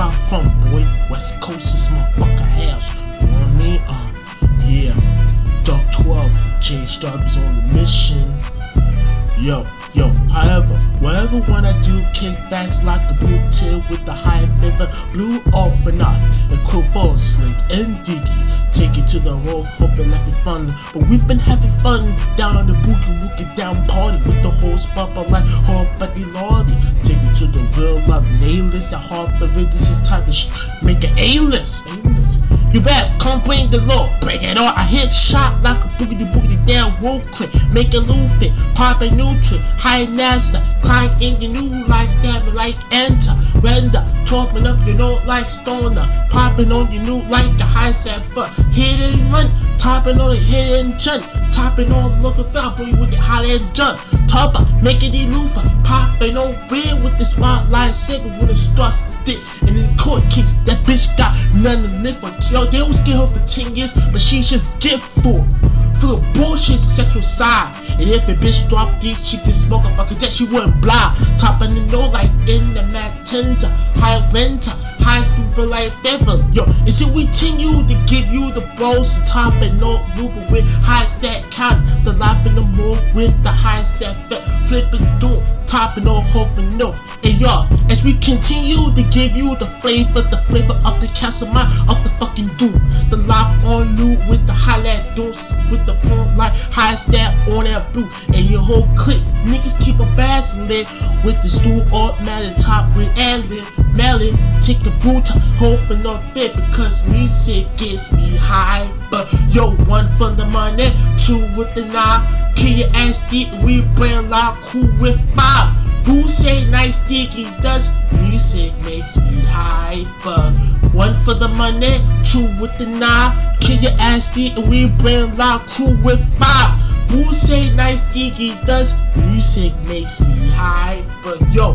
boy. West Coast uh, is my fucking house. You know what I mean? Yeah. Dark 12, Change Dubs on the mission. Yo, yo, however, whatever one I do, kick like a blue tail with the high feather, blue off and and fall slick and diggy. Take it to the road, hoping that be fun. But we've been having fun down the boogie woogie down party with the whole spot like hard buddy lordy. Take it to the real love nameless, the hard for it, this is type of shit. Make it A-list, A-list. You rap, come bring the law, break it all. I hit shot like a boogity boogity down road clip. Make loop fit, pop a nutrient, high nasta, climb in your new life, stabbing like enter, render, topping up your old like stoner, popping on your new like the high step foot, hit and run, topping on the hit and jump, topping on looking fell, boy with the high and jump, topper, making it looper, popping on weird with the spotlight signal when it starts to dip, and court case, that bitch got nothing to live for. Yo, they always get her for 10 years, but she just get for for the bullshit sexual side. And if a bitch drop these, she can smoke a fucking deck, she wouldn't blah. Topping the no like in the mat tender, high renter, high stupid like feather. Yo, and see we continue to give you the balls to top and no looper with high stat count. The life in the moon with the high stat fit, flipping doom, topping all hope and no. And y'all, as we continue to give you the flavor, the flavor of the castle mind of the fucking doom. The lock on loot with the high highlight dose with the point light, high stat on that blue. And your whole clique, niggas keep a bass lit with the stool automatic top with ad lib. Melon, take the boot, hoping not fit because music gets me high. But yo, one for the money, two with the nine. Kill your ass deep, we bring lock cool with five. Who say nice diggy does music makes me hyper? One for the money, two with the nine. Kill ass deep, and we bring lock crew with five. Who say nice diggy does music makes me hyper? Yo,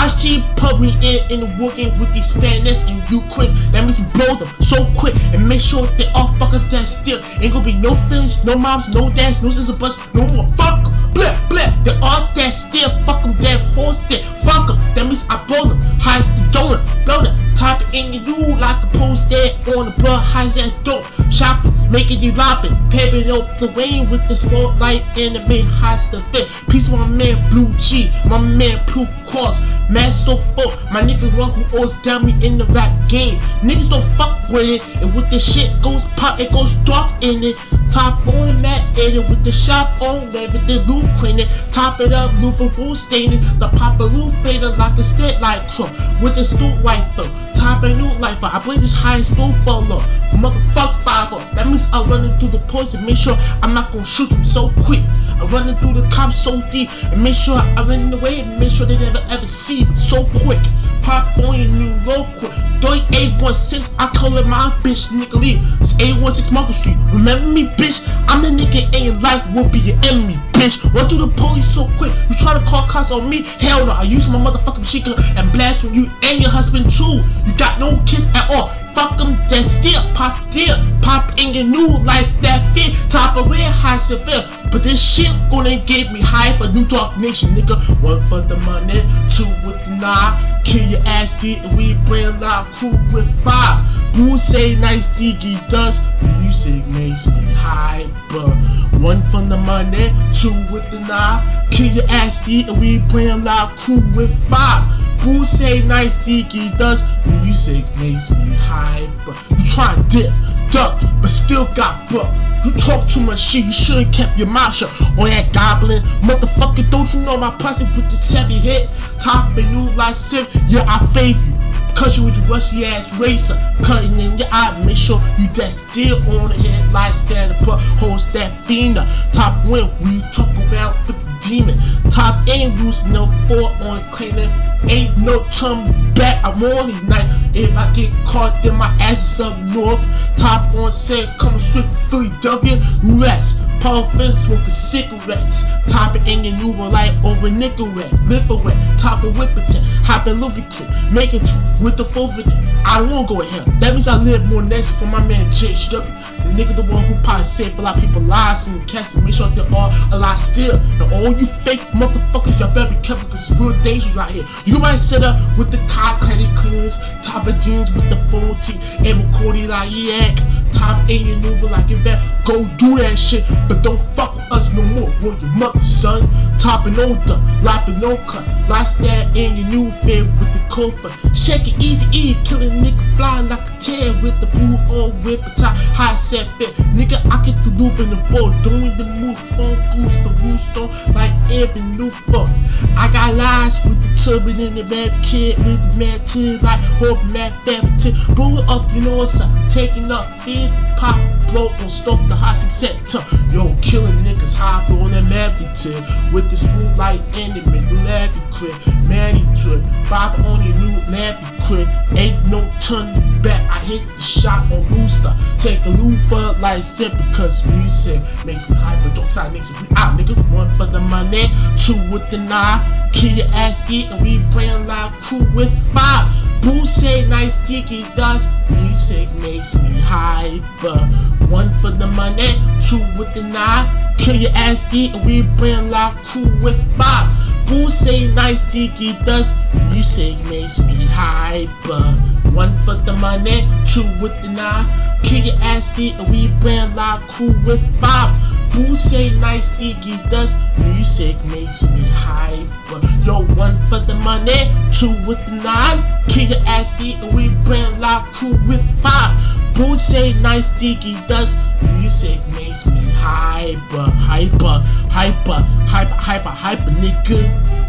SG put me in in the working with these Spanish and Ukraine. That means blow them so quick and make sure they all fuck fucking dead still. Ain't gonna be no feelings, no moms, no dads, no sister bus, no more. Fuck bleh, bleh. They all dead still. Fuck them, dead horse dead. Fuck 'em. That means I blow them. Highs the donut, blow them. Top in you like a post there on the blood. Highs that dope. Shopping, making you lopping. Paving up the rain with the spotlight and the highs to fit. Peace, my man Blue G, my man Blue Cross. Master fuck, my nigga one who always down me in the rap game. Niggas don't fuck with it, and with the shit goes pop, it goes dark in it. Top on the mat, edit with the shop on everything loot cleaning. Top it up, Liverpool staining. The papa loot fader like a stick like crook with the stool rifle. Top a new lifer, I play this high stool follow. Motherfuck I'm running through the poison, make sure I'm not gonna shoot them so quick. I'm running through the cops so deep, and make sure I run away, and make sure they never ever see me so quick. Pop on your new real quick. 3816, I call it my bitch, nigga. It's 816 Market Street. Remember me, bitch? I'm the nigga and your life will be your enemy, bitch. Run through the police so quick. You try to call cops on me? Hell no. I use my motherfucking gun and blast on you and your husband too. You got no kids at all. Fuck them, that still pop deal. Pop in your new lights that fit. Top of red high severe. But this shit gonna get me high for New Dark Nation, nigga. One for the money, two with the nine. Kill your ass, get and we brand loud crew with five. Who say nice diggy does music makes me high, but one from the money, two with the nine. Kill your ass, get and we brand loud crew with five. Who say nice diggy does music makes me high, but you try and dip, duck, but still got buck. You talk too much shit, you should've kept your mouth shut. Or that goblin, motherfucker, don't you know my pussy with the heavy hit? Top and new like sip, yeah, I fave you. Cause you with your rusty ass racer, cutting in your eye, make sure you that still on the head like stand up, host that fiender. Top win, we talk around with the demon. Top ain't loose, no four on cleaning. Ain't no turn back, I'm only night. If I get caught, then my ass is up north. Top on set, coming straight from Philadelphia, rest. Puffin, smoking cigarettes. Top it in your new light over nickel red. Live away, top it Whipperton. Hop in Louis Creek, make it with the forfeit. I don't wanna go ahead. That means I live more next for my man JW. Nigga, the one who probably saved a lot of people lives and castle. Make sure they're all alive still. Now all you fake motherfuckers, y'all better be careful because it's real dangerous right here. You might sit up with the car credit cleaners, Top of jeans with the phone T. And McCordy like yak. Top in your Nuva like Yvette. Go do that shit, but don't fuck with us no more. Want your mother, son. Topping done, lopping cut. Lost that in your new fit with the copa. Shake it easy, E. Killing nigga fly like a tear with the blue or whip a tie. High set fit. Nigga, I get the loop in the ball. Doing the move, phone boost the roost on like every new fuck. I got lies with the turban and the bad kid with the mad tears like hope mad fabric. Blow it up, you know what's up. Taking up feed, pop, blow on stoke the hot sector. Yo, killing niggas high on that mad with this moonlight enemy, Lappy crib, Manny trip, Bob on your new Lappy crib. Ain't no turn back. I hit the shot on booster. Take a loofah like step because music makes me hyper. Dark side makes me out, nigga. One for the money, two with the knife. Kill your ass, eat, and we praying loud crew with five. Boo say nice sticky does music makes me hyper. One for the money, two with the knife. Kill your ass deep and we bring loud crew with five. Boo say nice sticky does music makes me hyper. One for the money, two with the knife. Kill your ass deep and we bring loud crew with five. Boo say nice diggy does music makes me hyper. Yo, one for the money, two with the nine. Kick your ass D and we brand loud crew with five. Boo say nice diggy does music makes me hyper, hyper, hyper, hyper, hyper, hyper, nigga.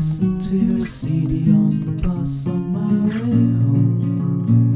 I listened to your CD on the bus on my way home.